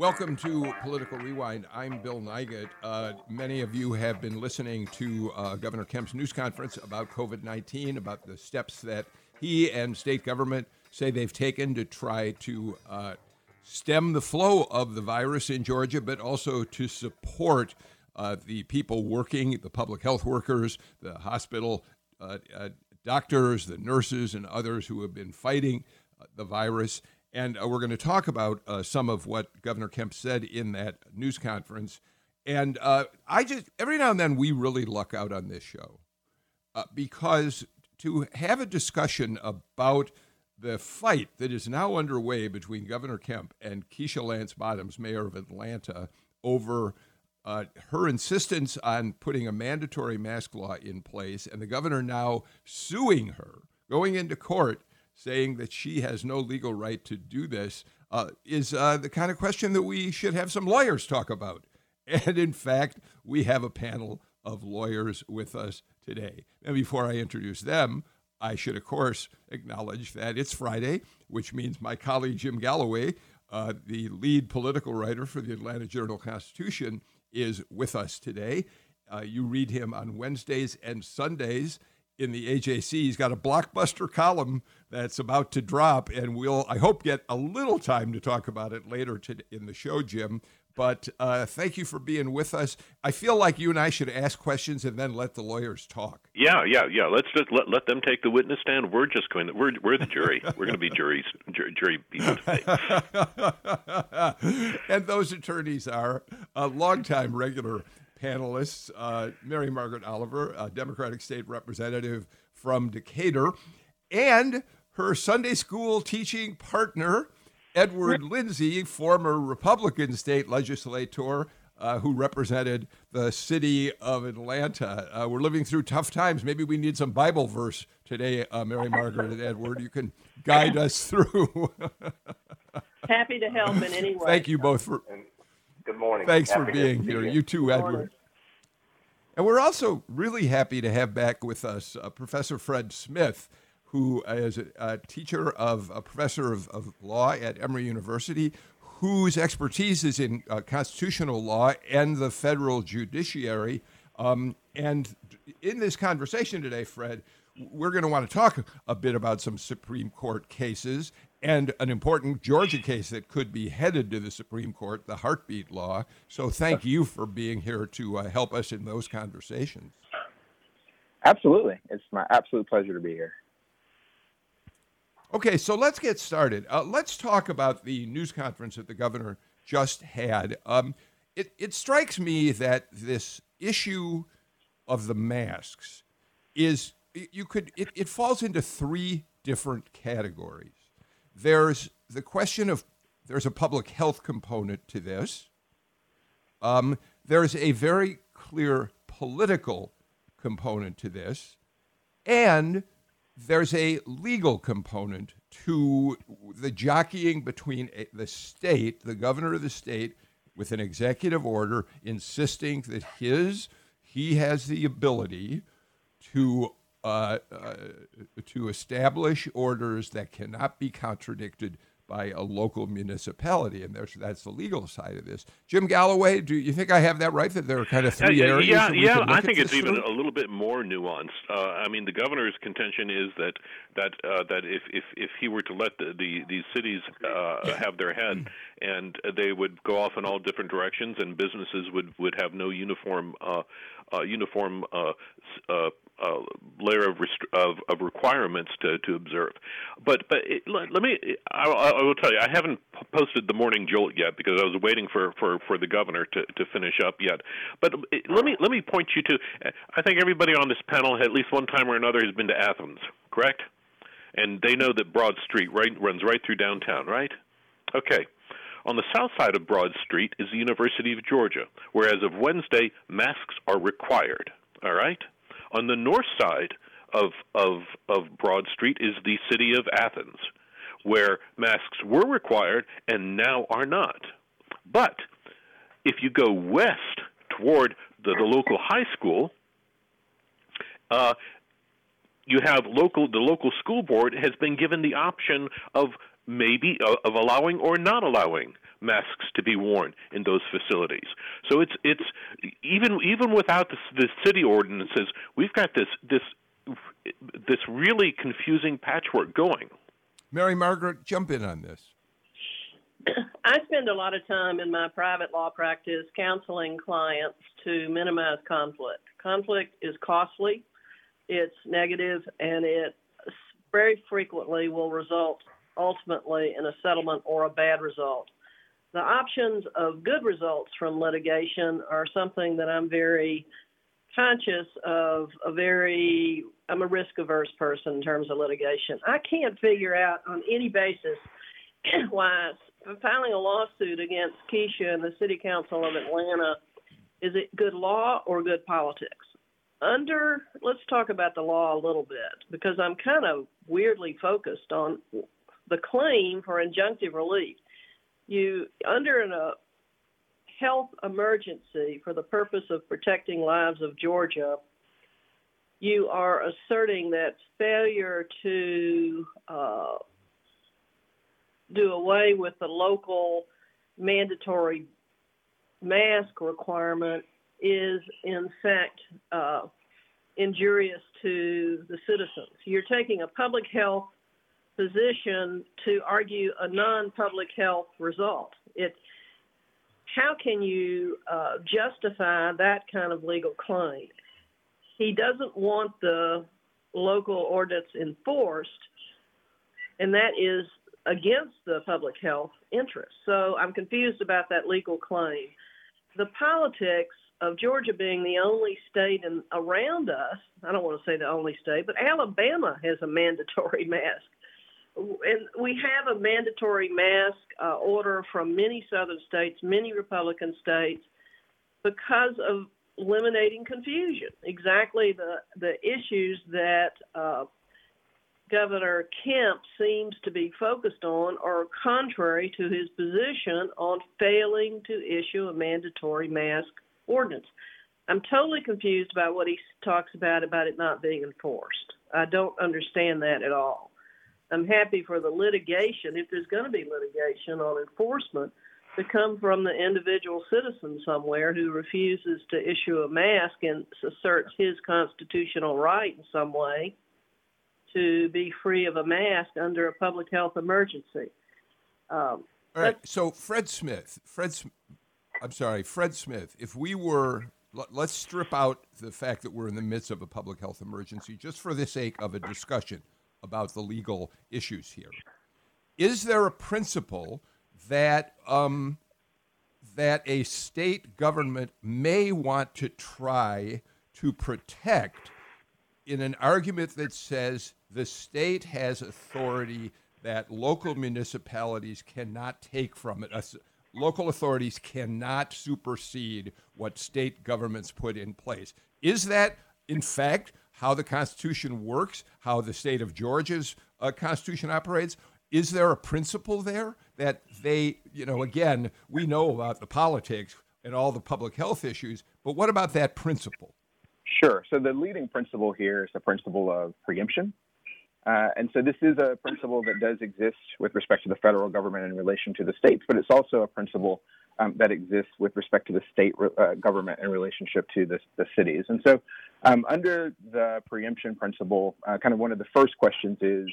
Welcome to Political Rewind. I'm Bill Nigut. Uh, many of you have been listening to uh, Governor Kemp's news conference about COVID 19, about the steps that he and state government say they've taken to try to uh, stem the flow of the virus in Georgia, but also to support uh, the people working, the public health workers, the hospital uh, uh, doctors, the nurses, and others who have been fighting the virus. And uh, we're going to talk about uh, some of what Governor Kemp said in that news conference. And uh, I just, every now and then, we really luck out on this show uh, because to have a discussion about the fight that is now underway between Governor Kemp and Keisha Lance Bottoms, mayor of Atlanta, over uh, her insistence on putting a mandatory mask law in place, and the governor now suing her, going into court saying that she has no legal right to do this uh, is uh, the kind of question that we should have some lawyers talk about. And in fact, we have a panel of lawyers with us today. And before I introduce them, I should, of course, acknowledge that it's Friday, which means my colleague Jim Galloway, uh, the lead political writer for the Atlanta Journal Constitution, is with us today. Uh, you read him on Wednesdays and Sundays in the AJC. He's got a blockbuster column that's about to drop, and we'll, I hope, get a little time to talk about it later to, in the show, Jim. But uh, thank you for being with us. I feel like you and I should ask questions and then let the lawyers talk. Yeah, yeah, yeah. Let's just let, let them take the witness stand. We're just going to, we're, we're the jury. we're going to be juries, jury, jury people today. and those attorneys are a longtime regular panelists uh, Mary Margaret Oliver, a Democratic state representative from Decatur, and her Sunday school teaching partner, Edward Lindsey, former Republican state legislator. Uh, who represented the city of Atlanta. Uh, we're living through tough times. Maybe we need some Bible verse today, uh, Mary Margaret and Edward. You can guide us through. Happy to help in any way. Thank you both for Good morning. Thanks happy for being here. You too, Edward. And we're also really happy to have back with us uh, Professor Fred Smith, who is a, a teacher of a professor of, of, law at Emory University, whose expertise is in uh, constitutional law and the federal judiciary. Um, and in this conversation today, Fred, we're going to want to talk a bit about some Supreme Court cases and an important Georgia case that could be headed to the Supreme Court, the heartbeat law. So thank you for being here to uh, help us in those conversations. Absolutely. It's my absolute pleasure to be here. Okay, so let's get started. Uh, let's talk about the news conference that the governor just had. Um, it, it strikes me that this issue of the masks is you could it, it falls into three different categories there's the question of there's a public health component to this. Um, there's a very clear political component to this, and there's a legal component to the jockeying between the state, the governor of the state, with an executive order insisting that his he has the ability to uh, uh, to establish orders that cannot be contradicted by a local municipality, and there's that's the legal side of this. Jim Galloway, do you think I have that right? That there are kind of three uh, areas. Yeah, yeah. I think it's even through? a little bit more nuanced. Uh, I mean, the governor's contention is that that uh, that if, if if he were to let the, the these cities uh, have their head, and they would go off in all different directions, and businesses would would have no uniform uniform uh, uh, uh, layer of, rest- of, of requirements to, to observe. But but it, let, let, me I, I, will tell you I haven't posted the morning jolt yet because I was waiting for, for, for the governor to, to finish up yet. But it, let me let me point you to I think everybody on this panel at least one time or another has been to Athens, correct? And they know that Broad Street right runs right through downtown, right? Okay. On the south side of Broad Street is the University of Georgia, where as of Wednesday, masks are required. All right? On the north side of of of Broad Street is the city of Athens, where masks were required and now are not. But if you go west toward the, the local high school, uh, you have local the local school board has been given the option of maybe uh, of allowing or not allowing masks to be worn in those facilities. So it's it's even even without the, the city ordinances, we've got this this this really confusing patchwork going. Mary Margaret, jump in on this. I spend a lot of time in my private law practice counseling clients to minimize conflict. Conflict is costly, it's negative, and it very frequently will result ultimately in a settlement or a bad result. The options of good results from litigation are something that I'm very conscious of a very I'm a risk averse person in terms of litigation. I can't figure out on any basis why filing a lawsuit against Keisha and the City Council of Atlanta is it good law or good politics? Under let's talk about the law a little bit because I'm kind of weirdly focused on the claim for injunctive relief. You under a uh, health emergency for the purpose of protecting lives of Georgia, you are asserting that failure to uh, do away with the local mandatory mask requirement is in fact uh, injurious to the citizens. You're taking a public health position to argue a non-public health result. It, how can you uh, justify that kind of legal claim? He doesn't want the local ordinance enforced, and that is against the public health interest. So I'm confused about that legal claim. The politics of Georgia being the only state in, around us, I don't want to say the only state, but Alabama has a mandatory mask. And we have a mandatory mask uh, order from many southern states, many Republican states, because of eliminating confusion. Exactly the, the issues that uh, Governor Kemp seems to be focused on are contrary to his position on failing to issue a mandatory mask ordinance. I'm totally confused about what he talks about about it not being enforced. I don't understand that at all. I'm happy for the litigation, if there's going to be litigation on enforcement, to come from the individual citizen somewhere who refuses to issue a mask and asserts his constitutional right in some way to be free of a mask under a public health emergency. Um, All right. So Fred Smith, Fred, I'm sorry, Fred Smith. If we were, let's strip out the fact that we're in the midst of a public health emergency, just for the sake of a discussion about the legal issues here. Is there a principle that um, that a state government may want to try to protect in an argument that says the state has authority that local municipalities cannot take from it. local authorities cannot supersede what state governments put in place. Is that, in fact, how the Constitution works, how the state of Georgia's uh, Constitution operates? Is there a principle there that they, you know, again, we know about the politics and all the public health issues, but what about that principle? Sure. So the leading principle here is the principle of preemption. Uh, and so this is a principle that does exist with respect to the federal government in relation to the states, but it's also a principle um, that exists with respect to the state uh, government in relationship to the, the cities. And so, um, under the preemption principle, uh, kind of one of the first questions is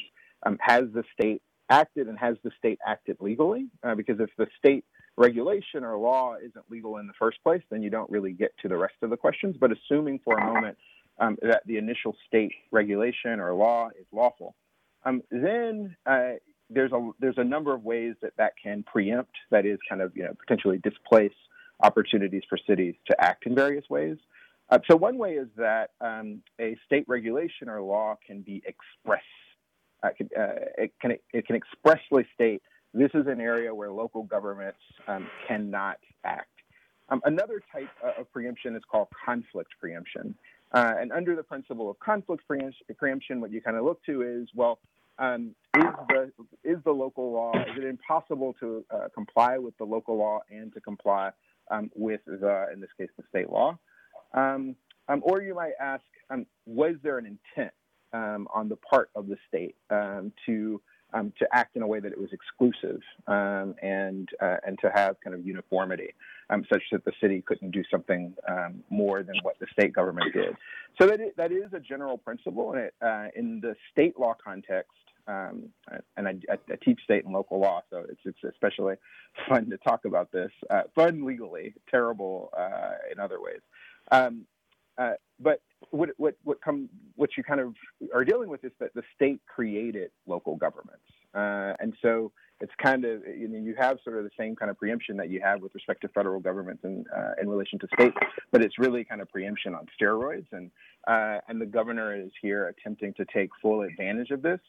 um, Has the state acted and has the state acted legally? Uh, because if the state regulation or law isn't legal in the first place, then you don't really get to the rest of the questions. But assuming for a moment um, that the initial state regulation or law is lawful. Um, then uh, there's a there's a number of ways that that can preempt, that is, kind of you know potentially displace opportunities for cities to act in various ways. Uh, so one way is that um, a state regulation or law can be express. Uh, can, uh, it can it can expressly state this is an area where local governments um, cannot act. Um, another type of preemption is called conflict preemption. Uh, and under the principle of conflict preemption, what you kind of look to is, well, um, is the is the local law is it impossible to uh, comply with the local law and to comply um, with the in this case the state law, um, um or you might ask, um, was there an intent um, on the part of the state to um, to act in a way that it was exclusive and uh, and to have kind of uniformity, such that the city couldn't do something more than what the state government did. So that is, that is a general principle, and it, uh, in the state law context. Um, and I, I, teach state and local law, so it's, it's especially fun to talk about this. Uh, fun legally, terrible uh, in other ways. Um, uh, but what what what come what you kind of are dealing with is that the state created local governments, uh, and so it's kind of you know you have sort of the same kind of preemption that you have with respect to federal governments in uh, in relation to states, but it's really kind of preemption on steroids, and uh, and the governor is here attempting to take full advantage of this.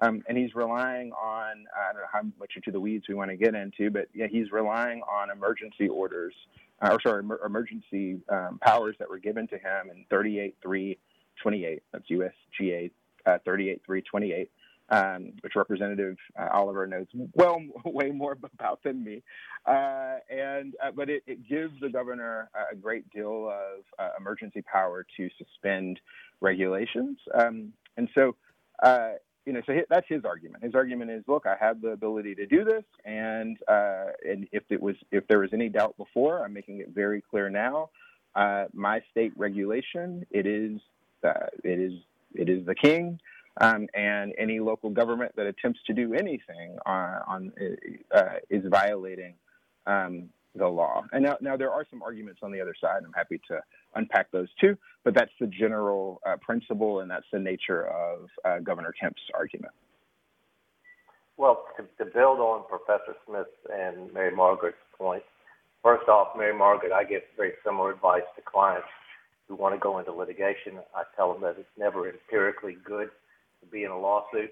Um, and he's relying on I don't know how much into the weeds we want to get into, but yeah, he's relying on emergency orders or sorry, emer- emergency um, powers that were given to him in 38.328. That's OCGA uh, 38.328, um, which Representative uh, Oliver knows well, way more about than me. Uh, and uh, but it, it, gives the governor a great deal of uh, emergency power to suspend regulations. Um, and so you know, so that's his argument. His argument is, look, I have the ability to do this, and uh, and if it was if there was any doubt before, I'm making it very clear now. Uh, my state regulation, it is uh, it is it is the king, um, and any local government that attempts to do anything on, on uh, is violating um, the law. And now, now there are some arguments on the other side. I'm happy to unpack those too, but that's the general uh, principle and that's the nature of uh, Governor Kemp's argument. Well, to, to, build on Professor Smith and Mary Margaret's point, first off, Mary Margaret, I give very similar advice to clients who want to go into litigation. I tell them that it's never empirically good to be in a lawsuit.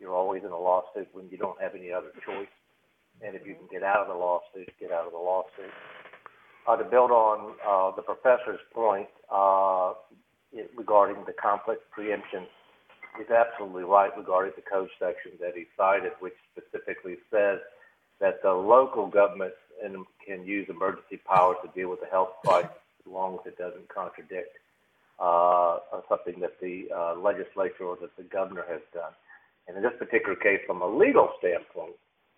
You're always in a lawsuit when you don't have any other choice and if you can get out of the lawsuit, get out of the lawsuit. Uh, to build on uh, the professor's point uh, regarding the conflict preemption, he's absolutely right regarding the code section that he cited, which specifically says that the local governments can use emergency powers to deal with the health crisis as long as it doesn't contradict uh, something that the uh, legislature or that the governor has done. And in this particular case, from a legal standpoint,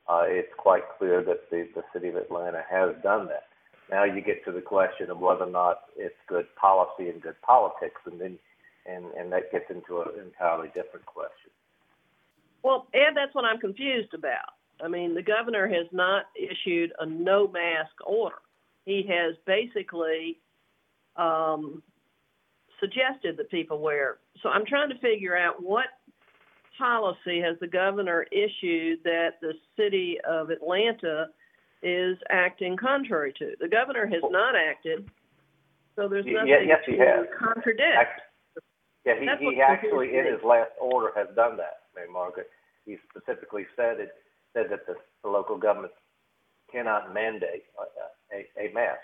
uh, it's quite clear that the, the city of Atlanta has done that. Now you get to the question of whether or not it's good policy and good politics, and then and, and that gets into an entirely different question. Well, Ed, that's what I'm confused about. I mean, the governor has not issued a no mask order. He has basically um, suggested that people wear. So I'm trying to figure out what policy has the governor issued that the city of Atlanta is acting contrary to? The governor has not acted, so there's nothing yes, he to has. contradict. yeah, he, he actually, in his last order, has done that, Mary Margaret. He specifically said it said that the, the local government cannot mandate a, a, a mask.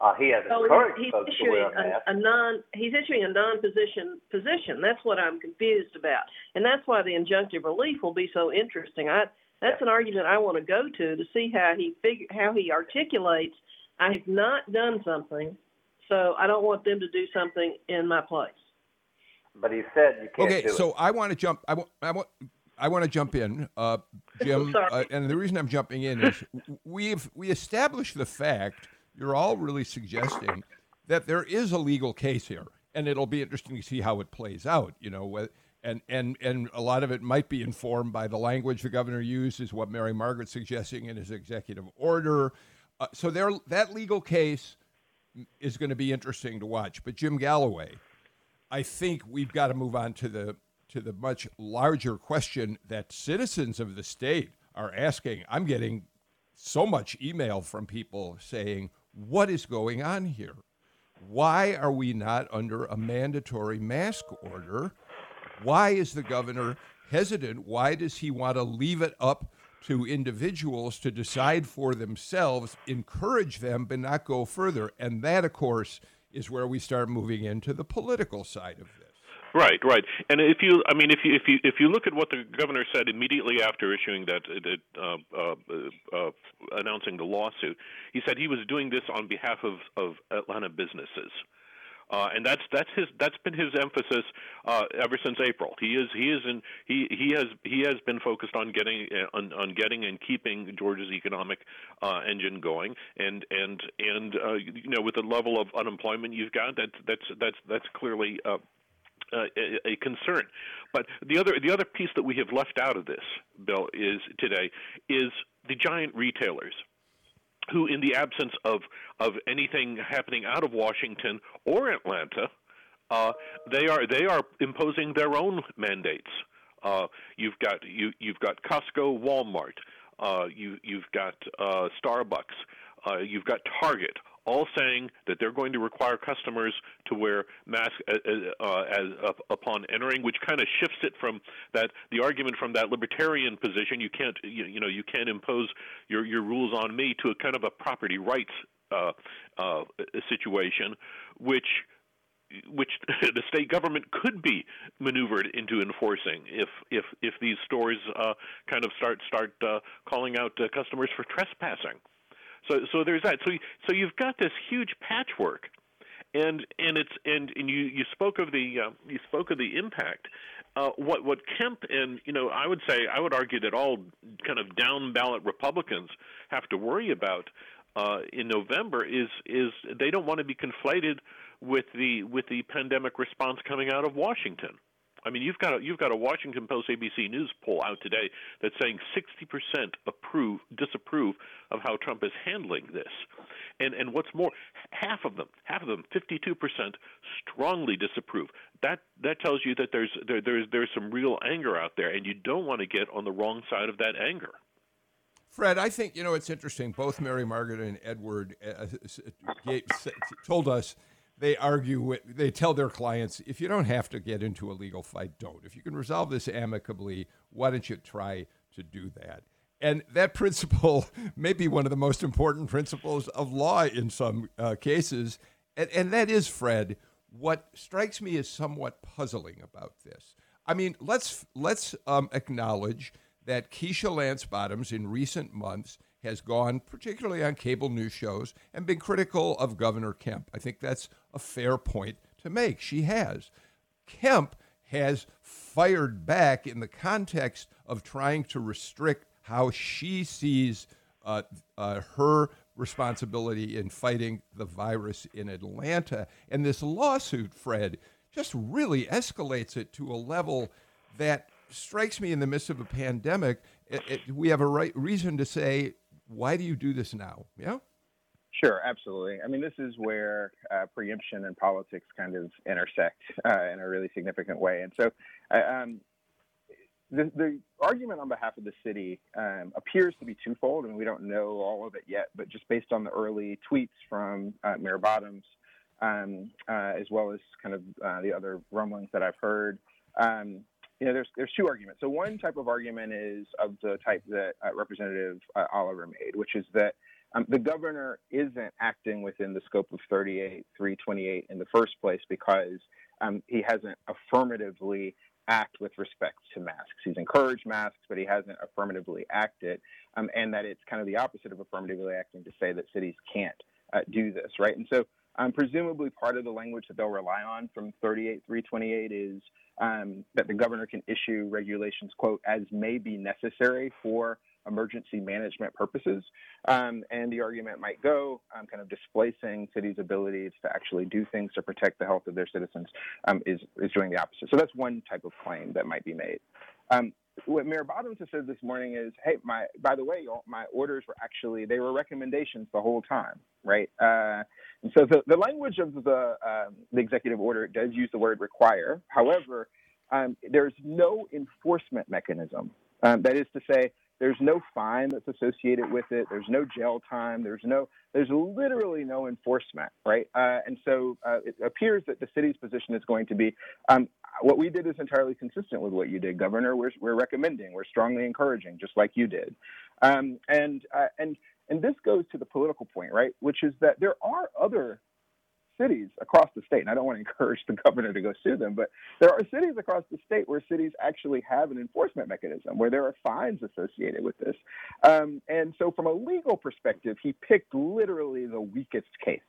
Uh, he has so encouraged he's folks to wear a mask. A, a non, he's issuing a non-position position. That's what I'm confused about, and that's why the injunctive relief will be so interesting. I that's yeah. an argument I want to go to to see how he figure how he articulates. I have not done something, so I don't want them to do something in my place. But he said you can't. Okay, so it. I want to jump. I want. I want. I want to jump in, uh, Jim, uh, and the reason I'm jumping in is we've we established the fact you're all really suggesting that there is a legal case here, and it'll be interesting to see how it plays out. You know, and and and a lot of it might be informed by the language the governor uses, what Mary Margaret's suggesting in his executive order. Uh, so there, that legal case is going to be interesting to watch. But Jim Galloway, I think we've got to move on to the to the much larger question that citizens of the state are asking. I'm getting so much email from people saying, what is going on here? Why are we not under a mandatory mask order? Why is the governor hesitant? Why does he want to leave it up to individuals to decide for themselves, encourage them, but not go further? And that, of course, is where we start moving into the political side of. Right, right. And if you, I mean, if you if you if you look at what the governor said immediately after issuing that, uh, uh, uh, uh, announcing the lawsuit, he said he was doing this on behalf of of Atlanta businesses. Uh, and that's that's his that's been his emphasis uh, ever since April. He is he is in he he has he has been focused on getting uh, on, on getting and keeping Georgia's economic uh, engine going, and and and uh, you know with the level of unemployment you've got, that's that's that's that's clearly. Uh, a, a concern, but the other the other piece that we have left out of this bill is today is the giant retailers who, in the absence of of anything happening out of Washington or Atlanta, uh, they are they are imposing their own mandates. Uh, you've got you you've got Costco, Walmart, uh, you you've got uh, Starbucks, you've got Target, all saying that they're going to require customers to wear masks uh, uh, uh as, upon entering, which kind of shifts it from that the argument from that libertarian position. You can't you, you know you can't impose your your rules on me to a kind of a property rights uh, uh, situation, which which the state government could be maneuvered into enforcing if if if these stores uh, kind of start start uh, calling out uh, customers for trespassing. So so there's that. So so you've got this huge patchwork, and and it's and and you you spoke of the uh, you spoke of the impact. Uh, what what Kemp and you know I would say I would argue that all kind of down ballot Republicans have to worry about uh, in November is is they don't want to be conflated with the with the pandemic response coming out of Washington. I mean, you've got a, you've got a Washington Post ABC News poll out today that's saying 60% approve disapprove of how Trump is handling this, and and what's more, half of them, half of them, 52% strongly disapprove. That that tells you that there's there, there's there's some real anger out there, and you don't want to get on the wrong side of that anger. Fred, I think you know it's interesting. Both Mary Margaret and Edward uh, told us they argue with, they tell their clients if you don't have to get into a legal fight don't. If you can resolve this amicably why don't you try to do that? And that principle may be one of the most important principles of law in some uh, cases. And, and that is fred what strikes me as somewhat puzzling about this. I mean let's let's um, acknowledge that keisha lance bottoms in recent months has gone, particularly on cable news shows, and been critical of Governor Kemp. I think that's a fair point to make. She has. Kemp has fired back in the context of trying to restrict how she sees uh, uh, her responsibility in fighting the virus in Atlanta. And this lawsuit, Fred, just really escalates it to a level that strikes me in the midst of a pandemic. It, it, we have a right reason to say why do you do this now? Yeah. Sure, absolutely. I mean, this is where uh, preemption and politics kind of intersect uh, in a really significant way. And so, um, the, the, argument on behalf of the city um, appears to be twofold, and we don't know all of it yet. But just based on the early tweets from uh, Mayor Bottoms, um, uh, as well as kind of uh, the other rumblings that I've heard, um, you know, there's there's two arguments. So one type of argument is of the type that uh, Representative uh, Oliver made, which is that um, the governor isn't acting within the scope of 38 328 in the first place because um, he hasn't affirmatively act with respect to masks. He's encouraged masks, but he hasn't affirmatively acted, um, and that it's kind of the opposite of affirmatively acting to say that cities can't uh, do this, right? And so um, presumably, part of the language that they'll rely on from 38328 is um, that the governor can issue regulations, quote, as may be necessary for emergency management purposes. Um, and the argument might go, um, kind of displacing cities' abilities to actually do things to protect the health of their citizens um, is, is doing the opposite. So that's one type of claim that might be made. What Mayor Bottoms has said this morning is, hey, my by the way, my orders were actually they were recommendations the whole time, right? Uh, and so the, the language of the um, the executive order does use the word require. However, um, there's no enforcement mechanism. Um, that is to say, there's no fine that's associated with it. There's no jail time. There's no, there's literally no enforcement, right? Uh, and so uh, it appears that the city's position is going to be, um, what we did is entirely consistent with what you did, Governor. We're, we're recommending, we're strongly encouraging, just like you did. Um, and uh, and and this goes to the political point, right? Which is that there are other cities across the state, and I don't want to encourage the governor to go sue them, but there are cities across the state where cities actually have an enforcement mechanism where there are fines associated with this. Um, and so, from a legal perspective, he picked literally the weakest case,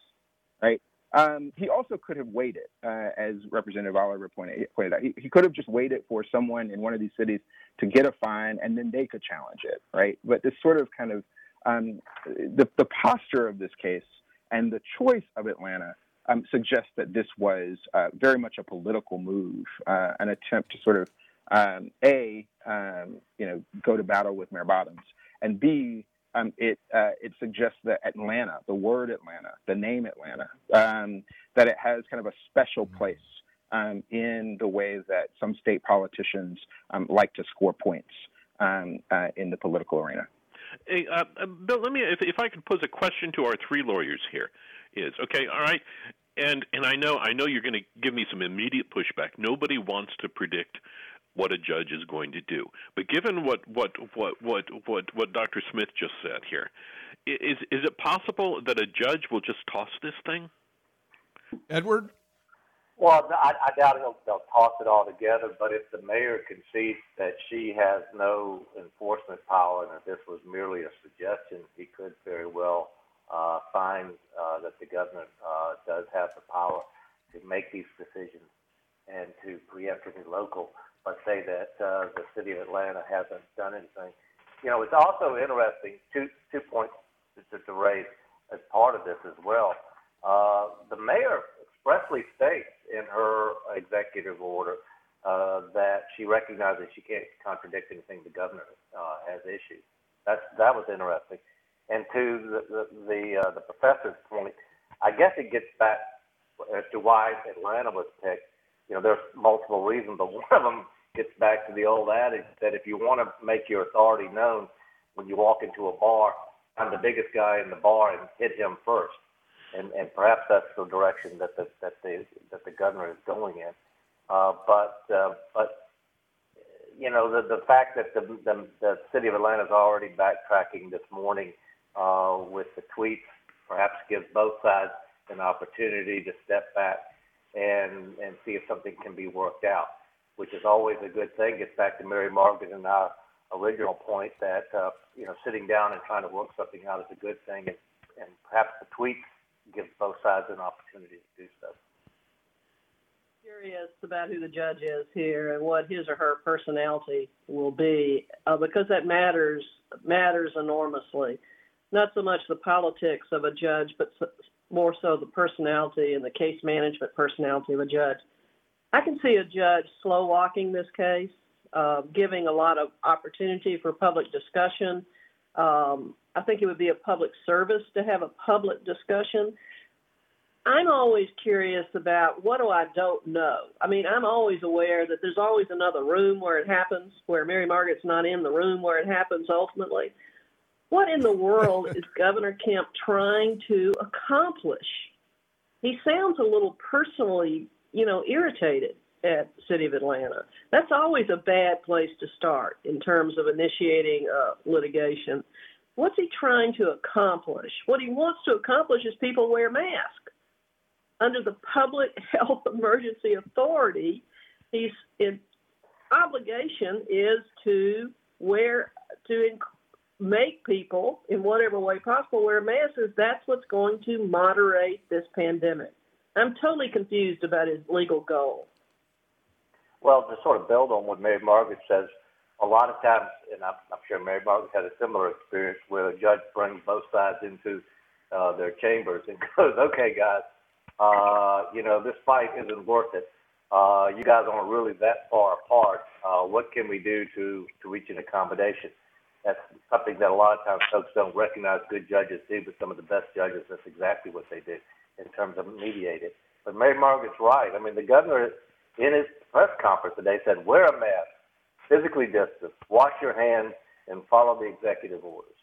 right? Um, he also could have waited, uh, as Representative Oliver pointed, pointed out. He, he, could have just waited for someone in one of these cities to get a fine, and then they could challenge it, right? But this sort of kind of um, the, the posture of this case and the choice of Atlanta um, suggests that this was uh, very much a political move, uh, an attempt to sort of um, a um, you know go to battle with Mayor Bottoms, and b um, it uh, it suggests that Atlanta, the word Atlanta, the name Atlanta, um, that it has kind of a special mm-hmm. place um, in the way that some state politicians um, like to score points um, uh, in the political arena. Hey, uh, uh, Bill, let me if, if I could pose a question to our three lawyers here. Is okay, all right, and and I know I know you're going to give me some immediate pushback. Nobody wants to predict what a judge is going to do. But given what what what what what, what Dr. Smith just said here, is is it possible that a judge will just toss this thing? Edward. Well, I, I doubt they'll, they'll toss it all together. But if the mayor concedes that she has no enforcement power and that this was merely a suggestion, he could very well uh, find uh, that the governor uh, does have the power to make these decisions and to preempt any local but say that uh, the city of Atlanta hasn't done anything. You know, it's also interesting. Two two points to, to raise as part of this as well. Uh, the mayor expressly states in her executive order uh, that she recognizes she can't contradict anything the governor uh, has issued. That's that was interesting. And to the the the, uh, the professor's point, I guess it gets back as to why Atlanta was picked you know, there's multiple reasons, but one of them gets back to the old adage that if you want to make your authority known when you walk into a bar, I'm the biggest guy in the bar and hit him first. And, and perhaps that's the direction that the, that the, that the governor is going in. Uh, but, uh, but, you know, the, the fact that the, the, the city of Atlanta is already backtracking this morning uh, with the tweets perhaps give both sides an opportunity to step back and and see if something can be worked out, which is always a good thing. Gets back to Mary Margaret and our original point that uh, you know sitting down and trying to work something out is a good thing, and, and perhaps the tweets give both sides an opportunity to do so. Curious about who the judge is here and what his or her personality will be, uh, because that matters matters enormously. Not so much the politics of a judge, but more so the personality and the case management personality of a judge. I can see a judge slow walking this case, uh, giving a lot of opportunity for public discussion. Um, I think it would be a public service to have a public discussion. I'm always curious about what do I don't know. I mean, I'm always aware that there's always another room where it happens, where Mary Margaret's not in the room where it happens ultimately. What in the world is Governor Kemp trying to accomplish? He sounds a little personally, you know, irritated at the city of Atlanta. That's always a bad place to start in terms of initiating uh, litigation. What's he trying to accomplish? What he wants to accomplish is people wear masks. Under the Public Health Emergency Authority, his obligation is to wear to make people, in whatever way possible, wear masks, that's what's going to moderate this pandemic. I'm totally confused about his legal goal. Well, to sort of build on what Mary Margaret says, a lot of times, and I'm, I'm sure Mary Margaret had a similar experience, where a judge brings both sides into uh, their chambers and goes, "Okay, guys, uh, you know this fight isn't worth it. Uh, you guys aren't really that far apart. Uh, what can we do to to reach an accommodation?" That's something that a lot of times folks don't recognize good judges do, but some of the best judges, that's exactly what they do in terms of mediating. But Mary Margaret's right. I mean, the governor, in his press conference today, said, wear a mask, physically distance, wash your hands, and follow the executive orders.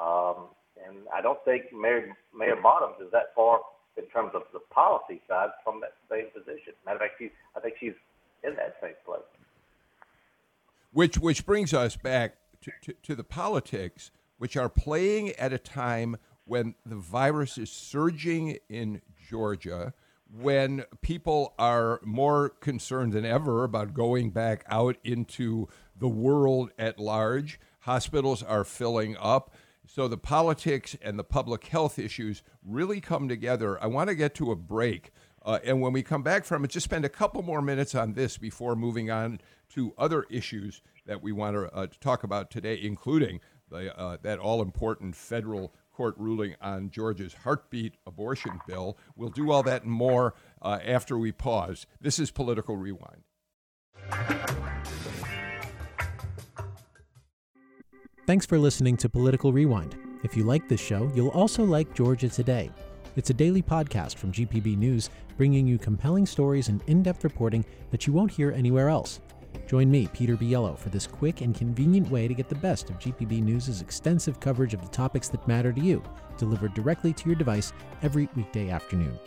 Um, and I don't think Mayor, Mayor Bottoms is that far in terms of the policy side from that same position. Matter of fact, she's, I think she's in that same place. Which, which brings us back to, to, to the politics, which are playing at a time when the virus is surging in Georgia. when people are more concerned than ever about going back out into the world at large. Hospitals are filling up. So the politics and the public health issues really come together. I want to get to a break. Uh, and when we come back from it, just spend a couple more minutes on this before moving on to other issues that we want to, uh, to talk about today, including the, uh, that all important federal court ruling on Georgia's heartbeat abortion bill. We'll do all that and more uh, after we pause. This is Political Rewind. Thanks for listening to Political Rewind. If you like this show, you'll also like Georgia Today. It's a daily podcast from GPB News, bringing you compelling stories and in depth reporting that you won't hear anywhere else. Join me, Peter Biello, for this quick and convenient way to get the best of GPB News' extensive coverage of the topics that matter to you, delivered directly to your device every weekday afternoon.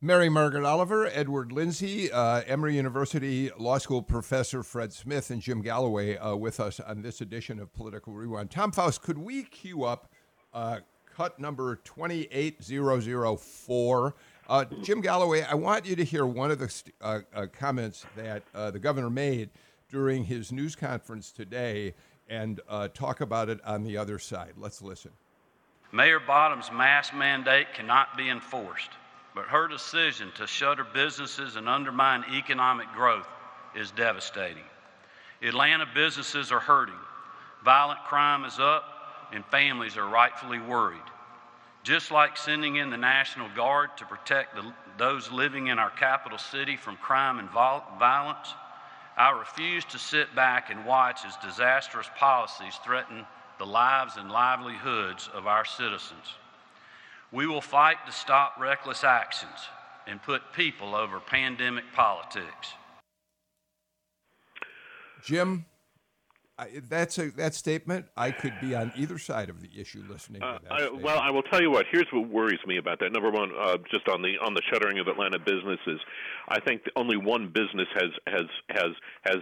Mary Margaret Oliver, Edward Lindsey, uh, Emory University Law School professor Fred Smith, and Jim Galloway uh, with us on this edition of Political Rewind. Tom Faust, could we queue up uh, cut number 28004? Uh, Jim Galloway, I want you to hear one of the st- uh, uh, comments that the governor made during his news conference today and talk about it on the other side. Let's listen. Mayor Bottom's mask mandate cannot be enforced but her decision to shutter businesses and undermine economic growth is devastating. Atlanta businesses are hurting, violent crime is up, and families are rightfully worried. Just like sending in the National Guard to protect the, those living in our capital city from crime and violence, I refuse to sit back and watch as disastrous policies threaten the lives and livelihoods of our citizens. We will fight to stop reckless actions and put people over pandemic politics. Jim, I, that's a that statement. I could be on either side of the issue listening uh, to that. I, well, I will tell you what. Here's what worries me about that. Number one, uh, just on the on the shuttering of Atlanta businesses, I think only one business has has has has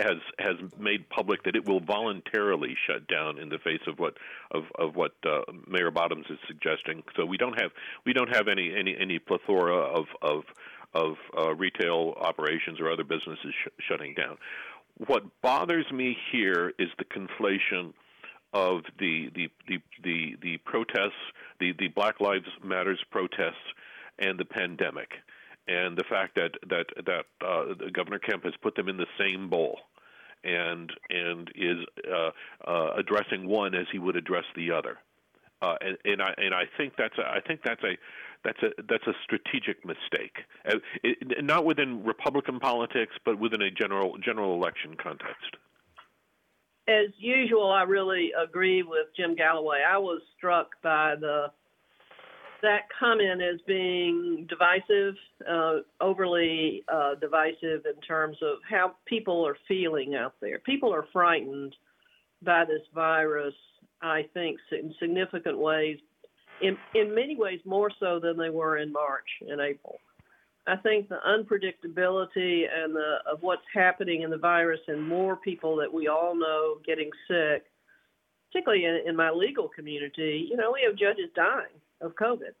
has has made public that it will voluntarily shut down in the face of what of of what uh, Mayor Bottoms is suggesting. So we don't have we don't have any any any plethora of of of uh, retail operations or other businesses sh- shutting down what bothers me here is the conflation of the the the the, the protests, the the Black Lives Matters protests, and the pandemic, and the fact that that that uh, Governor Kemp has put them in the same bowl, and and is uh, uh, addressing one as he would address the other, uh, and, and I and I think that's a, I think that's a that's a that's a strategic mistake, uh, it, not within Republican politics, but within a general general election context. As usual, I really agree with Jim Galloway. I was struck by the that comment as being divisive, uh, overly uh, divisive in terms of how people are feeling out there. People are frightened by this virus, I think, in significant ways in in many ways more so than they were in March and April. I think the unpredictability and the of what's happening in the virus and more people that we all know getting sick, particularly in, in my legal community, you know, we have judges dying of COVID.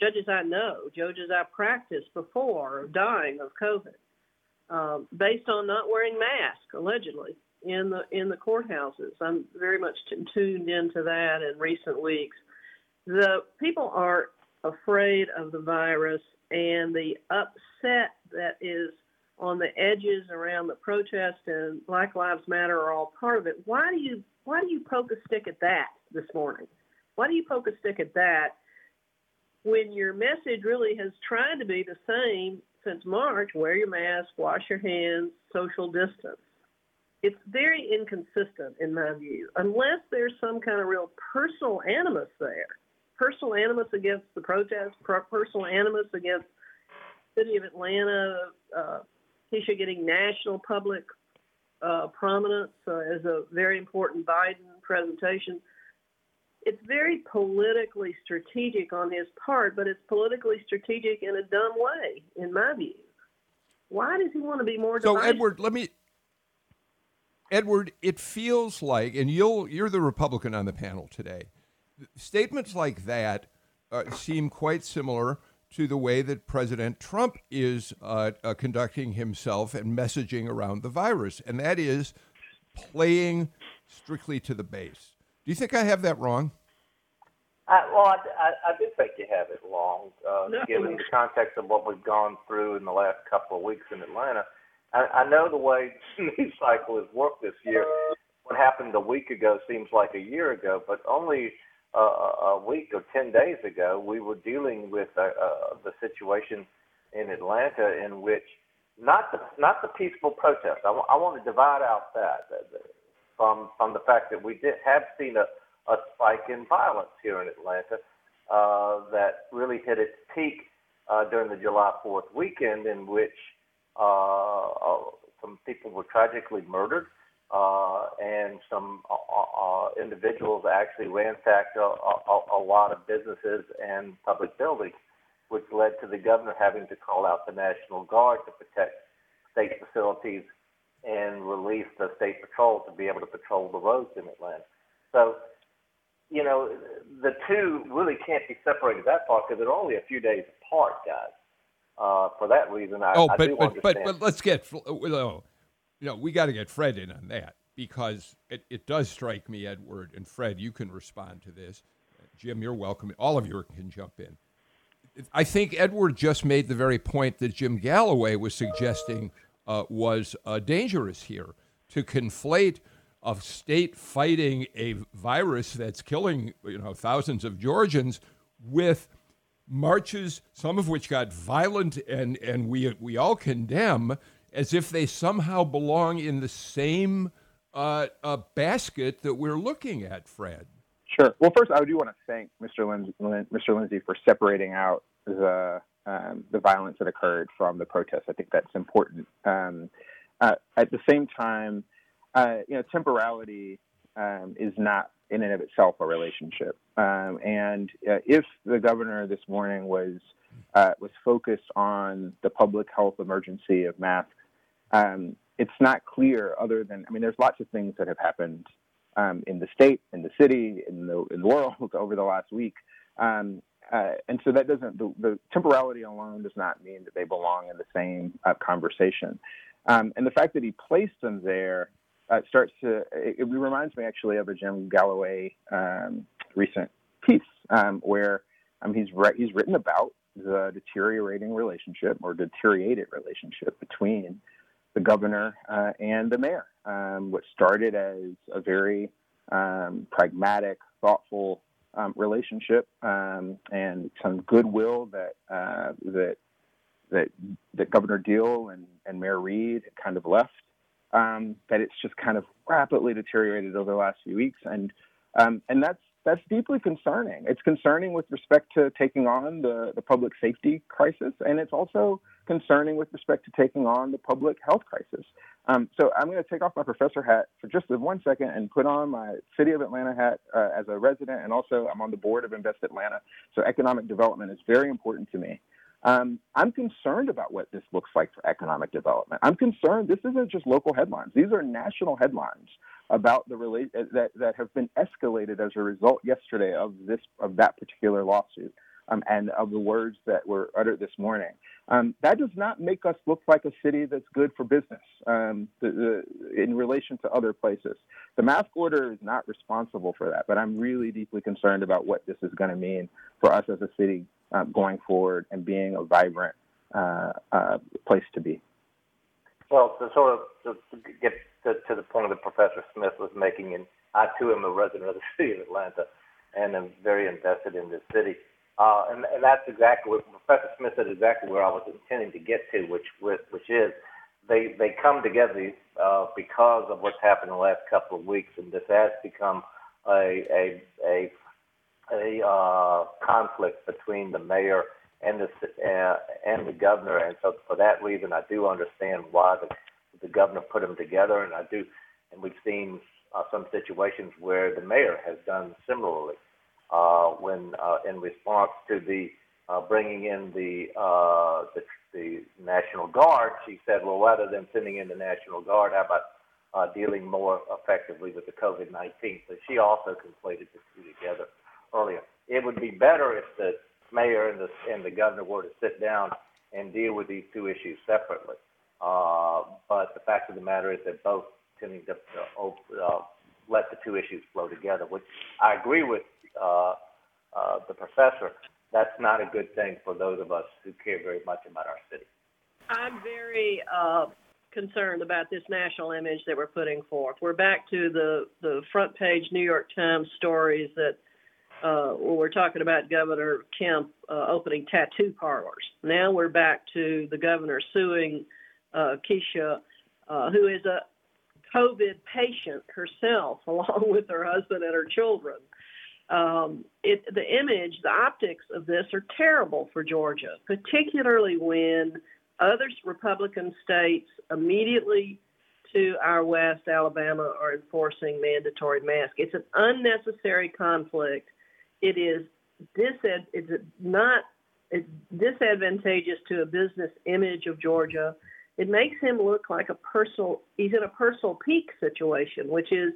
Judges I know, judges I practiced before, dying of COVID, um, based on not wearing masks allegedly in the in the courthouses. I'm very much t- tuned into that in recent weeks the people are afraid of the virus and the upset that is on the edges around the protest and Black Lives Matter are all part of it. Why do you why do you poke a stick at that this morning? Why do you poke a stick at that when your message really has tried to be the same since March? Wear your mask, wash your hands, social distance. It's very inconsistent in my view, unless there's some kind of real personal animus there personal animus against the protest, personal animus against the city of Atlanta, uh, Keisha getting national public uh, prominence uh, as a very important Biden presentation. It's very politically strategic on his part, but it's politically strategic in a dumb way, in my view. Why does he want to be more? So, Edward, let me Edward, it feels like, and you'll you're the Republican on the panel today. Statements like that uh, seem quite similar to the way that President Trump is uh, uh, conducting himself and messaging around the virus, and that is playing strictly to the base. Do you think I have that wrong? I, well, I, I, I do think you have it wrong, uh, no. given the context of what we've gone through in the last couple of weeks in Atlanta. I, I know the way the news cycle has worked this year. What happened a week ago seems like a year ago, but only uh, a week or 10 days ago, we were dealing with uh, uh, the situation in Atlanta in which not the, not the peaceful protest. I, w- I want to divide out that from, from the fact that we did have seen a, a spike in violence here in Atlanta uh, that really hit its peak uh, during the July 4th weekend, in which uh, uh, some people were tragically murdered uh, and some uh, uh, individuals actually ransacked a, a, a lot of businesses and public buildings, which led to the governor having to call out the National Guard to protect state facilities and release the state patrol to be able to patrol the roads in Atlanta. So, you know, the two really can't be separated that far because they're only a few days apart, guys. Uh, for that reason, I, oh, I but, do but, understand. but but let's get you know, we got to get Fred in on that because it, it does strike me, Edward, and Fred, you can respond to this. Jim, you're welcome. All of you can jump in. I think Edward just made the very point that Jim Galloway was suggesting uh, was uh, dangerous here to conflate a state fighting a virus that's killing you know thousands of Georgians with marches, some of which got violent and, and we we all condemn, as if they somehow belong in the same uh, uh, basket that we're looking at, Fred. Sure. Well, first, I do want to thank Mr. Lindsey, Mr. Lindsey for separating out the um, the violence that occurred from the protests. I think that's important. Um, uh, at the same time, uh, you know, temporality um, is not in and of itself a relationship. Um, and uh, if the governor this morning was uh, was focused on the public health emergency of masks um, it's not clear other than I mean, there's lots of things that have happened um, in the state, in the city, in the, in the world over the last week. Um, uh, and so that doesn't the, the, temporality alone does not mean that they belong in the same uh, conversation. Um, and the fact that he placed them there uh, starts to it, it, reminds me actually of a Jim Galloway um, recent piece um, where um, he's re- he's written about the deteriorating relationship or deteriorated relationship between the governor uh, and the mayor, um, which started as a very um, pragmatic, thoughtful um, relationship um, and some goodwill that uh, that that that Governor Deal and, and Mayor Reed kind of left. Um, that it's just kind of rapidly deteriorated over the last few weeks, and um, and that's that's deeply concerning. It's concerning with respect to taking on the, the public safety crisis, and it's also concerning with respect to taking on the public health crisis. Um, so I'm going to take off my professor hat for just one second and put on my City of Atlanta hat uh, as a resident, and also I'm on the board of Invest Atlanta. So economic development is very important to me. Um, I'm concerned about what this looks like for economic development. I'm concerned this isn't just local headlines; these are national headlines about the that that have been escalated as a result yesterday of this of that particular lawsuit um, and of the words that were uttered this morning. Um, that does not make us look like a city that's good for business um, the, the, in relation to other places. The mask order is not responsible for that, but I'm really deeply concerned about what this is going to mean for us as a city um, going forward and being a vibrant uh, uh, place to be. Well, to sort of to, get to, to the point that Professor Smith was making, and I too am a resident of the city of Atlanta, and am very invested in this city. Uh, and, and that's exactly what Professor Smith said. Exactly where I was intending to get to, which which is they they come together uh, because of what's happened in the last couple of weeks, and this has become a a a, a uh, conflict between the mayor and the uh, and the governor, and so for that reason, I do understand why the the governor put them together, and I do, and we've seen uh, some situations where the mayor has done similarly when uh, in response to the uh, bringing in the, uh, the the National Guard, she said, well, rather than sending in the National Guard, how about uh, dealing more effectively with the COVID-19. So she also conflated the two together earlier. It would be better if the mayor and the and the governor were to sit down and deal with these two issues separately. Uh, but the fact of the matter is that both tending to uh, uh, let the two issues flow together, which I agree with uh, uh, the professor. That's not a good thing for those of us who care very much about our city. I'm very uh, concerned about this national image that we're putting forth. We're back to the, the front page New York Times stories that uh, we're talking about Governor Kemp uh, opening tattoo parlors. Now we're back to the governor suing uh, Keisha, uh, who is a COVID patient herself, along with her husband and her children. Um, it, the image, the optics of this are terrible for Georgia, particularly when other Republican states immediately to our west, Alabama, are enforcing mandatory masks. It's an unnecessary conflict. It is it's not it's disadvantageous to a business image of Georgia. It makes him look like a personal. He's in a personal pique situation, which is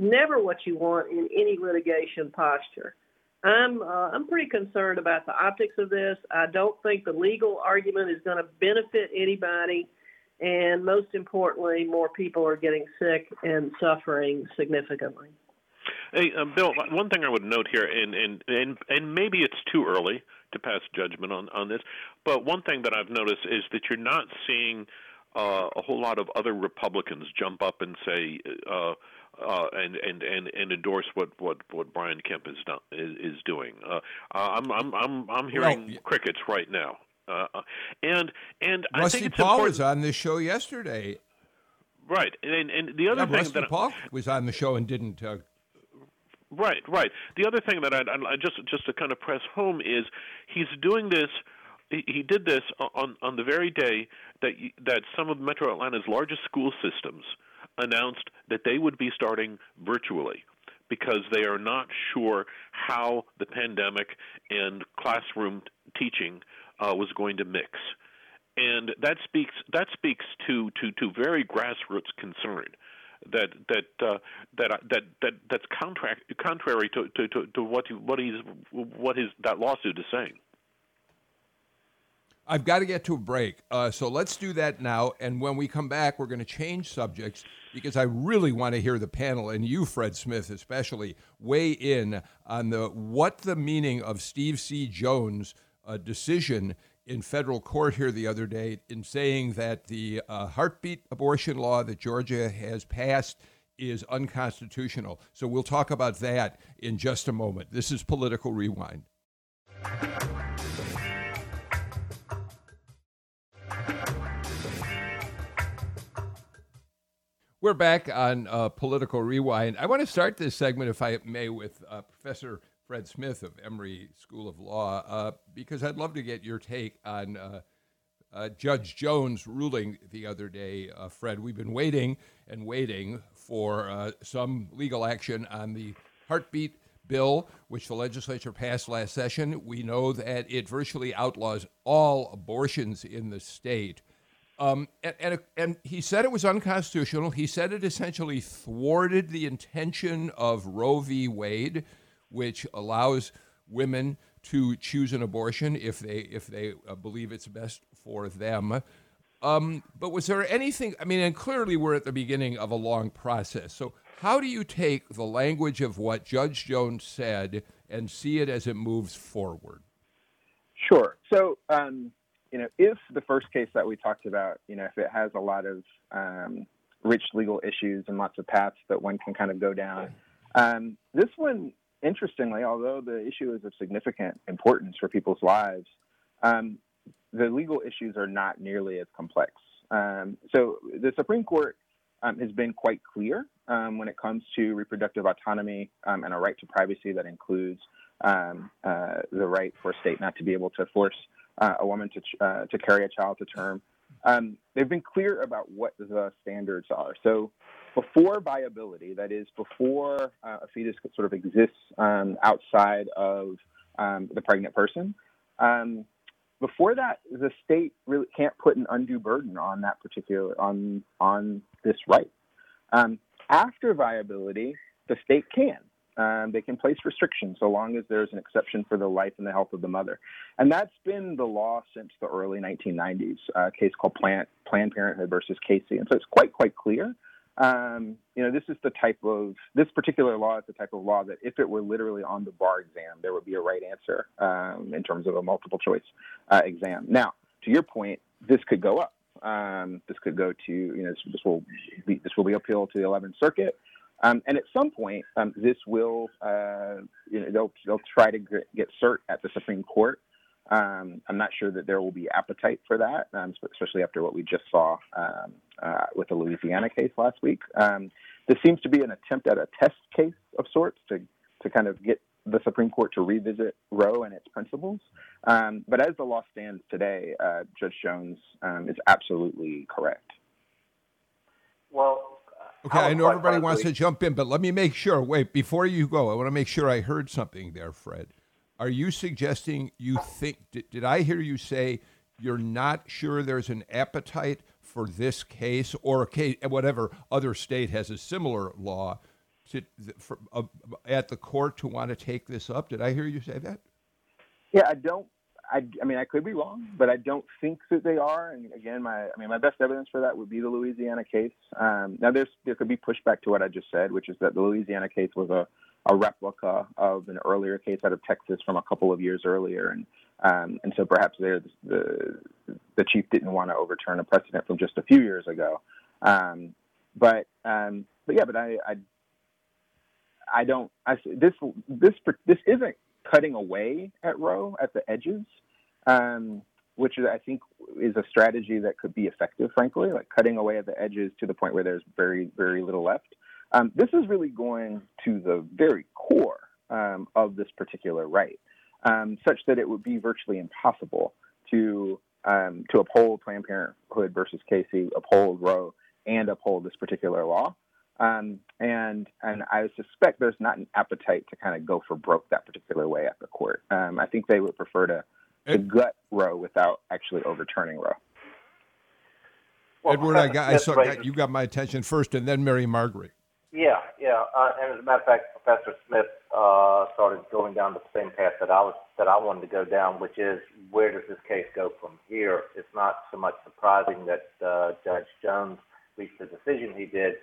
never what you want in any litigation posture. I'm uh, I'm pretty concerned about the optics of this. I don't think the legal argument is going to benefit anybody, and most importantly, more people are getting sick and suffering significantly. Hey, uh, Bill. One thing I would note here, and and and and maybe it's too early to pass judgment on on this, but one thing that I've noticed is that you're not seeing uh, a whole lot of other Republicans jump up and say. Uh, uh, and, and, and, and endorse what, what, what Brian Kemp is, done, is, is doing. Uh, I'm, I'm, I'm, I'm hearing well, crickets right now. Uh, uh, and and Rusty I think it's Paul important. was on this show yesterday. Right, and and the other yeah, thing Rusty that Paul was on the show and didn't. Uh, right, right. The other thing that I, I just just to kind of press home is he's doing this. He, he did this on on the very day that that some of Metro Atlanta's largest school systems announced that they would be starting virtually because they are not sure how the pandemic and classroom teaching uh, was going to mix. And that speaks that speaks to, to, to very grassroots concern that that uh, that that that that's contract, contrary to, to, to, to what what he's what his that lawsuit is saying. I've got to get to a break. Uh, so let's do that now. And when we come back, we're going to change subjects because I really want to hear the panel and you, Fred Smith, especially weigh in on the what the meaning of Steve C. Jones' uh, decision in federal court here the other day in saying that the uh, heartbeat abortion law that Georgia has passed is unconstitutional. So we'll talk about that in just a moment. This is Political Rewind. We're back on uh, Political Rewind. I want to start this segment, if I may, with uh, Professor Fred Smith of Emory School of Law, uh, because I'd love to get your take on uh, uh, Judge Jones' ruling the other day. Uh, Fred, we've been waiting and waiting for some legal action on the heartbeat bill, which the legislature passed last session. We know that it virtually outlaws all abortions in the state. Um, and, and, and, he said it was unconstitutional. He said it essentially thwarted the intention of Roe v. Wade, which allows women to choose an abortion if they if they uh, believe it's best for them. Um, but was there anything? I mean, and clearly we're at the beginning of a long process. So how do you take the language of what Judge Jones said and see it as it moves forward? Sure. So. Um you know, if the first case that we talked about, you know, if it has a lot of um, rich legal issues and lots of paths that one can kind of go down, um, this one, interestingly, although the issue is of significant importance for people's lives, um, the legal issues are not nearly as complex. Um, so the Supreme Court um, has been quite clear um, when it comes to reproductive autonomy and a right to privacy that includes uh, the right for a state not to be able to force uh, a woman to, uh, to carry a child to term. Um, they've been clear about what the standards are. So before viability, that is, before uh, a fetus sort of exists um, outside of um, the pregnant person, um, before that, the state really can't put an undue burden on that particular on on this right. Um, after viability, the state can. Um, they can place restrictions so long as there's an exception for the life and the health of the mother. And that's been the law since the early 1990s, a case called Planned, Planned Parenthood versus Casey. And so it's quite, quite clear. Um, you know, this is the type of, this particular law is the type of law that if it were literally on the bar exam, there would be a right answer um, in terms of a multiple choice uh, exam. Now, to your point, this could go up. Um, this could go to, you know, this, this will be, this will be appealed to the 11th Circuit. Um, and at some point, um, this will, uh, you know, they'll, they'll try to get cert at the Supreme Court. Um, I'm not sure that there will be appetite for that, um, especially after what we just saw um, uh, with the Louisiana case last week. Um, this seems to be an attempt at a test case of sorts to, to kind of get the Supreme Court to revisit Roe and its principles. But as the law stands today, uh, Judge Jones is absolutely correct. Well, Okay, I know everybody wants to jump in, but let me make sure. Wait, before you go, I want to make sure I heard something there, Fred. Are you suggesting you think, did, did I hear you say you're not sure there's an appetite for this case or a case, whatever other state has a similar law to, for, uh, at the court to want to take this up? Did I hear you say that? Yeah, I don't I, I mean, I could be wrong, but I don't think that they are. And again, my, I mean, my best evidence for that would be the Louisiana case. Um, now, there's there could be pushback to what I just said, which is that the Louisiana case was a, a replica of an earlier case out of Texas from a couple of years earlier, and um, and so perhaps there the the chief didn't want to overturn a precedent from just a few years ago. Um, but um, but yeah, but I, I I don't. I this this this isn't cutting away at Roe at the edges, um, which I think is a strategy that could be effective, frankly, like cutting away at the edges to the point where there's very, very little left. Um, this is really going to the very core um, of this particular right, um, such that it would be virtually impossible to um, to uphold Planned Parenthood versus Casey, uphold Roe, and uphold this particular law. Um, and and I suspect there's not an appetite to kind of go for broke that particular way at the court. Um, I think they would prefer to, to gut Roe without actually overturning Roe. Well, Edward, I got, I saw, got, you got my attention first, and then Mary Margaret. Yeah, yeah. Uh, and as a matter of fact, Professor Smith uh, started going down the same path that I was that I wanted to go down, which is where does this case go from here? It's not so much surprising that uh, Judge Jones reached the decision he did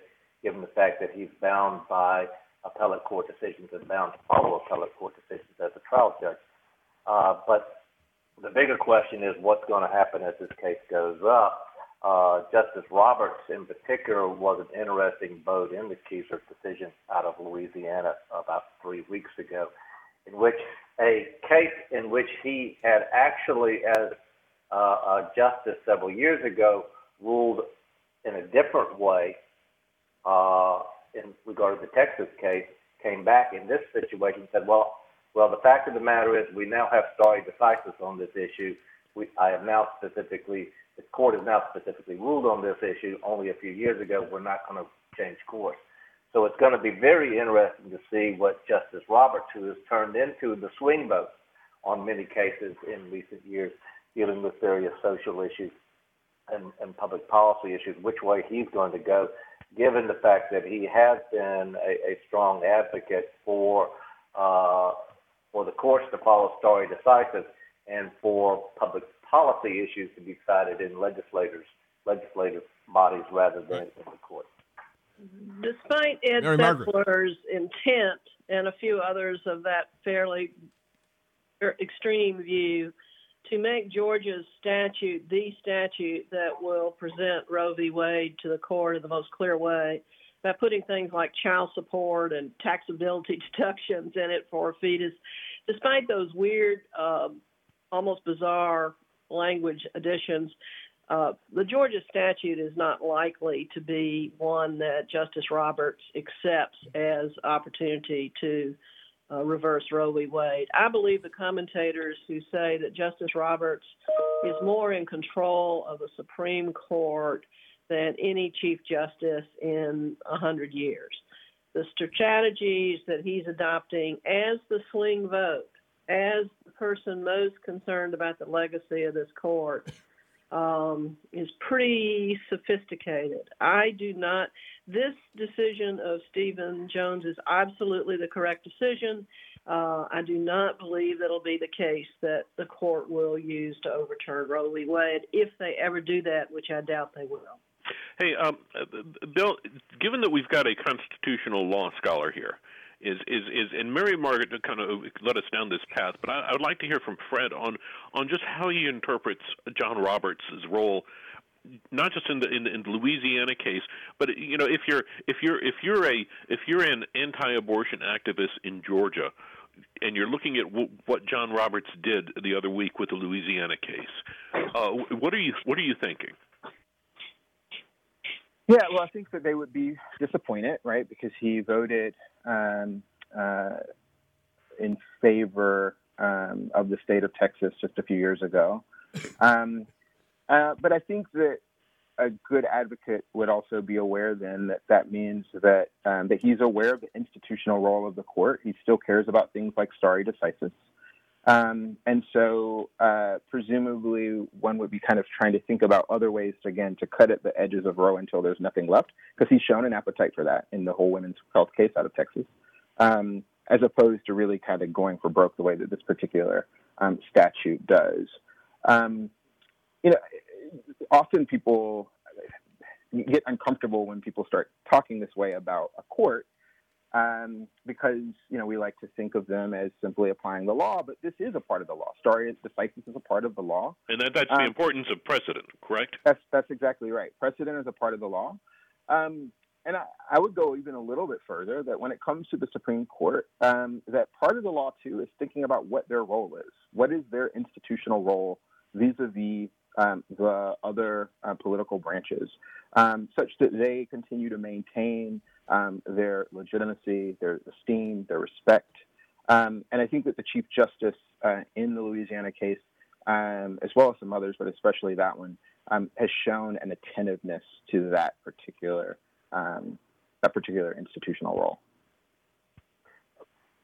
given the fact that he's bound by appellate court decisions and bound to follow appellate court decisions as a trial judge. Uh, but the bigger question is what's going to happen as this case goes up. Uh, Justice Roberts, in particular, was an interesting boat in the Keisler decision out of Louisiana about three weeks ago, in which a case in which he had actually, as uh, a justice several years ago, ruled in a different way uh, in regard to the Texas case, came back in this situation and said, well, well, the fact of the matter is we now have stare decisis on this issue. We, I have now specifically, the court has now specifically ruled on this issue only a few years ago. We're not going to change course. So it's going to be very interesting to see what Justice Roberts, who has turned into the swing vote on many cases in recent years, dealing with various social issues and, and public policy issues, which way he's going to go given the fact that he has been a, a strong advocate for uh, for the courts to follow stare decisis and for public policy issues to be decided in legislators legislative bodies rather than in the court. Despite Ed Setzler's intent and a few others of that fairly er, extreme view, to make Georgia's statute the statute that will present Roe v. Wade to the court in the most clear way by putting things like child support and taxability deductions in it for a fetus, despite those weird, uh, almost bizarre language additions, uh, the Georgia statute is not likely to be one that Justice Roberts accepts as opportunity to uh, reverse Roe v. Wade. I believe the commentators who say that Justice Roberts is more in control of the Supreme Court than any Chief Justice in a hundred years. The strategies that he's adopting as the swing vote, as the person most concerned about the legacy of this court, um, is pretty sophisticated. I do not. This decision of Stephen Jones is absolutely the correct decision. Uh, I do not believe that'll be the case that the court will use to overturn Roe v. Wade if they ever do that, which I doubt they will. Hey, um, Bill, given that we've got a constitutional law scholar here, is is is and Mary Margaret kind of led us down this path, but I, I would like to hear from Fred on on just how he interprets John Roberts' role not just in the in the, in the Louisiana case, but you know if you're if you're if you're a if you're an anti-abortion activist in Georgia, and you're looking at w- what John Roberts did the other week with the Louisiana case, uh, what are you what are you thinking? Yeah, well, I think that they would be disappointed, right? Because he voted um, uh, in favor um, of the state of Texas just a few years ago. Um, uh, but I think that a good advocate would also be aware then that that means that um, that he's aware of the institutional role of the court. He still cares about things like stare decisis. Um, and so, uh, presumably, one would be kind of trying to think about other ways to, again, to cut at the edges of Roe until there's nothing left, because he's shown an appetite for that in the whole women's health case out of Texas, um, as opposed to really kind of going for broke the way that this particular um, statute does. Um, you know, often people get uncomfortable when people start talking this way about a court um, because you know we like to think of them as simply applying the law, but this is a part of the law. Stare decisis is a part of the law, and that, that's um, the importance of precedent, correct? That's that's exactly right. Precedent is a part of the law, um, and I, I, would go even a little bit further that when it comes to the Supreme Court, um, that part of the law too is thinking about what their role is. What is their institutional role vis-a-vis um, the other uh, political branches, um, such that they continue to maintain um, their legitimacy, their esteem, their respect. Um, and I think that the Chief Justice uh, in the Louisiana case, um, as well as some others, but especially that one, um, has shown an attentiveness to that particular that particular institutional role.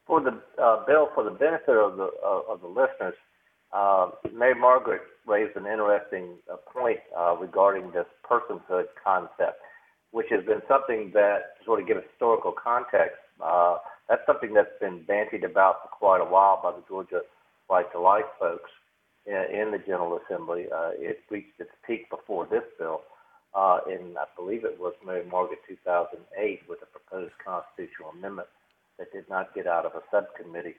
For the uh, bill, for the benefit of the uh, of the listeners, uh, Mary Margaret raised an interesting uh, point uh, regarding this personhood concept, which has been something that, sort of give historical context, uh, that's something that's been bantied about for quite a while by the Georgia Right to Life folks in, in the General Assembly. Uh, it reached its peak before this bill. Uh, in, I believe it was Mary Margaret 2008 with a proposed constitutional amendment that did not get out of a subcommittee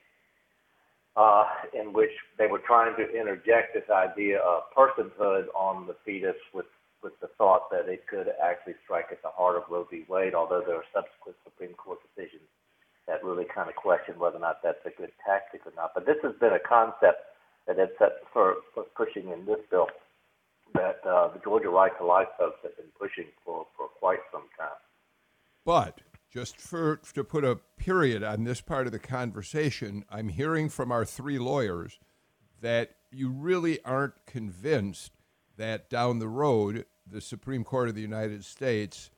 uh, in which they were trying to interject this idea of personhood on the fetus with, with the thought that it could actually strike at the heart of Roe v. Wade, although there are subsequent Supreme Court decisions that really kind of question whether or not that's a good tactic or not. But this has been a concept that it's set for, for pushing in this bill that uh, the Georgia Right to Life folks have been pushing for, for quite some time. But just for to put a period on this part of the conversation, I'm hearing from our three lawyers that you really aren't convinced that down the road the Supreme Court of the United States,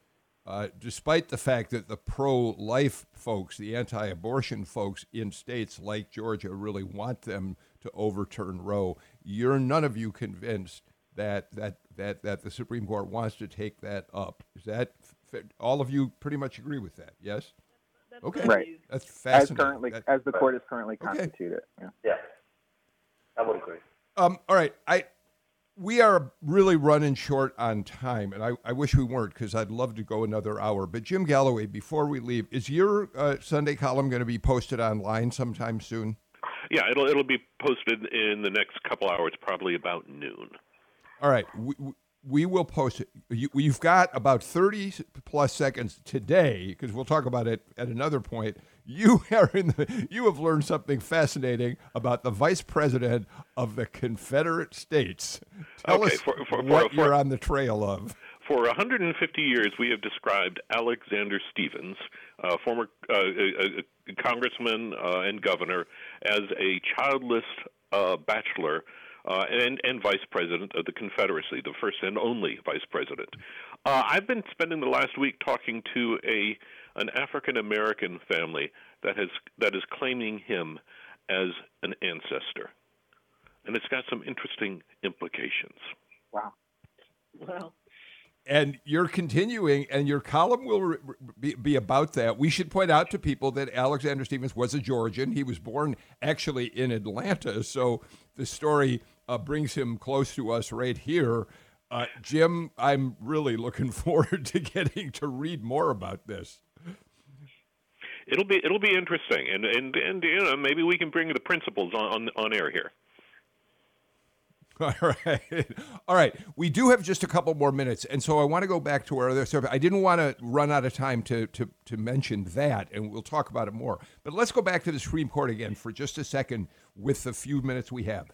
uh, despite the fact that the pro-life folks, the anti-abortion folks in states like Georgia, really want them to overturn Roe, you're none of you convinced that that that that the Supreme Court wants to take that up. Is that all of you pretty much agree with that? Yes. That's okay. Right. That's fascinating. As currently, that, as the court is currently constituted. Okay. Yeah. yeah. I would agree. Um, all right. I we are really running short on time, and I, I wish we weren't because I'd love to go another hour. But Jim Galloway, before we leave, is your uh, Sunday column going to be posted online sometime soon? Yeah, it'll it'll be posted in the next couple hours, probably about noon. All right. We, we will post it. You, have got about 30 plus seconds today, because we'll talk about it at another point. You are in the, you have learned something fascinating about the vice president of the Confederate States. Tell okay, us for, for, what for, you're on the trail of. For 150 years, we have described Alexander Stephens, uh, former uh, congressman uh, and governor, as a childless uh, bachelor uh, and, and vice president of the Confederacy, the first and only vice president. Uh, I've been spending the last week talking to a an African American family that has that is claiming him as an ancestor, and it's got some interesting implications. Wow. Well, and you're continuing, and your column will be, be, about that. We should point out to people that Alexander Stephens was a Georgian. He was born actually in Atlanta, so the story uh, brings him close to us right here. Uh, Jim, I'm really looking forward to getting to read more about this. It'll be it'll be interesting, and and and you know maybe we can bring the principals on on, on air here. All right. All right. We do have just a couple more minutes. And so I want to go back to our other survey. I didn't want to run out of time to, to, to mention that, and we'll talk about it more. But let's go back to the Supreme Court again for just a second with the few minutes we have.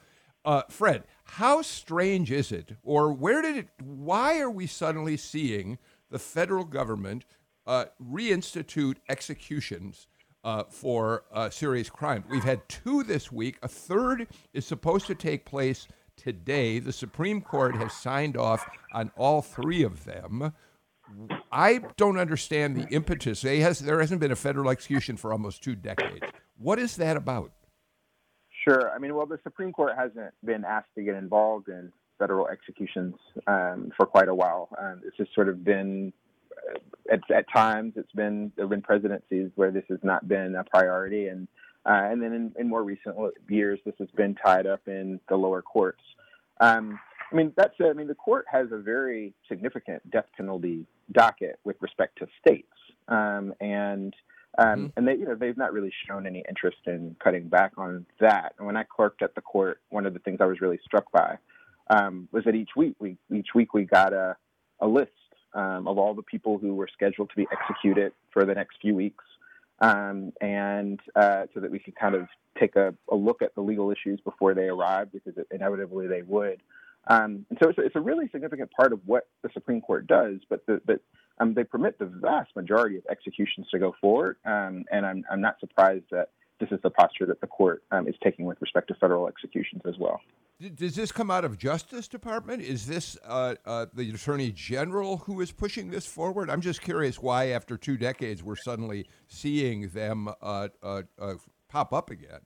Uh, Fred, how strange is it, or where did it, why are we suddenly seeing the federal government uh, reinstitute executions uh, for uh, serious crime? We've had two this week. A third is supposed to take place today. The Supreme Court has signed off on all three of them. I don't understand the impetus. Has, there hasn't been a federal execution for almost two decades. What is that about? Sure. I mean, well, the Supreme Court hasn't been asked to get involved in federal executions um, for quite a while. Um, it's just sort of been, uh, at, at times, it's been there have been presidencies where this has not been a priority, and uh, and then in, in, more recent years, this has been tied up in the lower courts. Um, I mean, that's I mean, the court has a very significant death penalty docket with respect to states, um, and um, mm-hmm. and they you know they've not really shown any interest in cutting back on that. And when I clerked at the court, one of the things I was really struck by um, was that each week we each week we got a a list um, of all the people who were scheduled to be executed for the next few weeks um, and uh, so that we could kind of take a, a, look at the legal issues before they arrived, because inevitably they would. Um, and so it's a, it's a, really significant part of what the Supreme Court does, but the, but um, they permit the vast majority of executions to go forward, um, and I'm, I'm not surprised that this is the posture that the court um, is taking with respect to federal executions as well. Does this come out of Justice Department? Is this uh, uh, the Attorney General who is pushing this forward? I'm just curious why, after two decades, we're suddenly seeing them uh, uh, uh pop up again.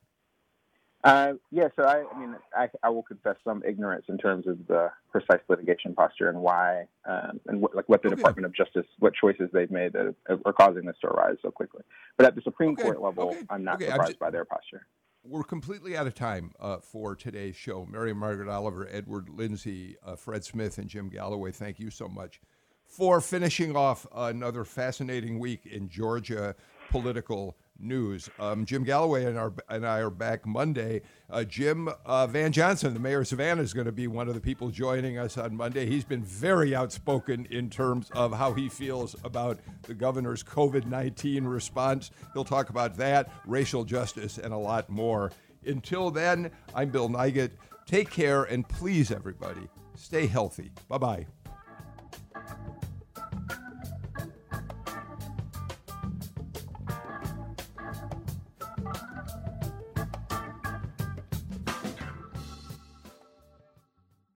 Uh, yeah, so I, I mean, I, I, will confess some ignorance in terms of the precise litigation posture and why, um, and what, like what the okay. Department of Justice, what choices they've made that are causing this to arise so quickly. But at the Supreme okay. Court level, okay. I'm not surprised just, by their posture. We're completely out of time uh, for today's show. Mary Margaret Oliver, Edward Lindsey, uh, Fred Smith, and Jim Galloway. Thank you so much for finishing off another fascinating week in Georgia political news. Um, Jim Galloway and, our, and, I are back Monday. Uh, Jim uh, Van Johnson, the mayor of Savannah, is going to be one of the people joining us on Monday. He's been very outspoken in terms of how he feels about the governor's COVID 19 response. He'll talk about that, racial justice, and a lot more. Until then, I'm Bill Nigut. Take care and please, everybody, stay healthy. Bye bye.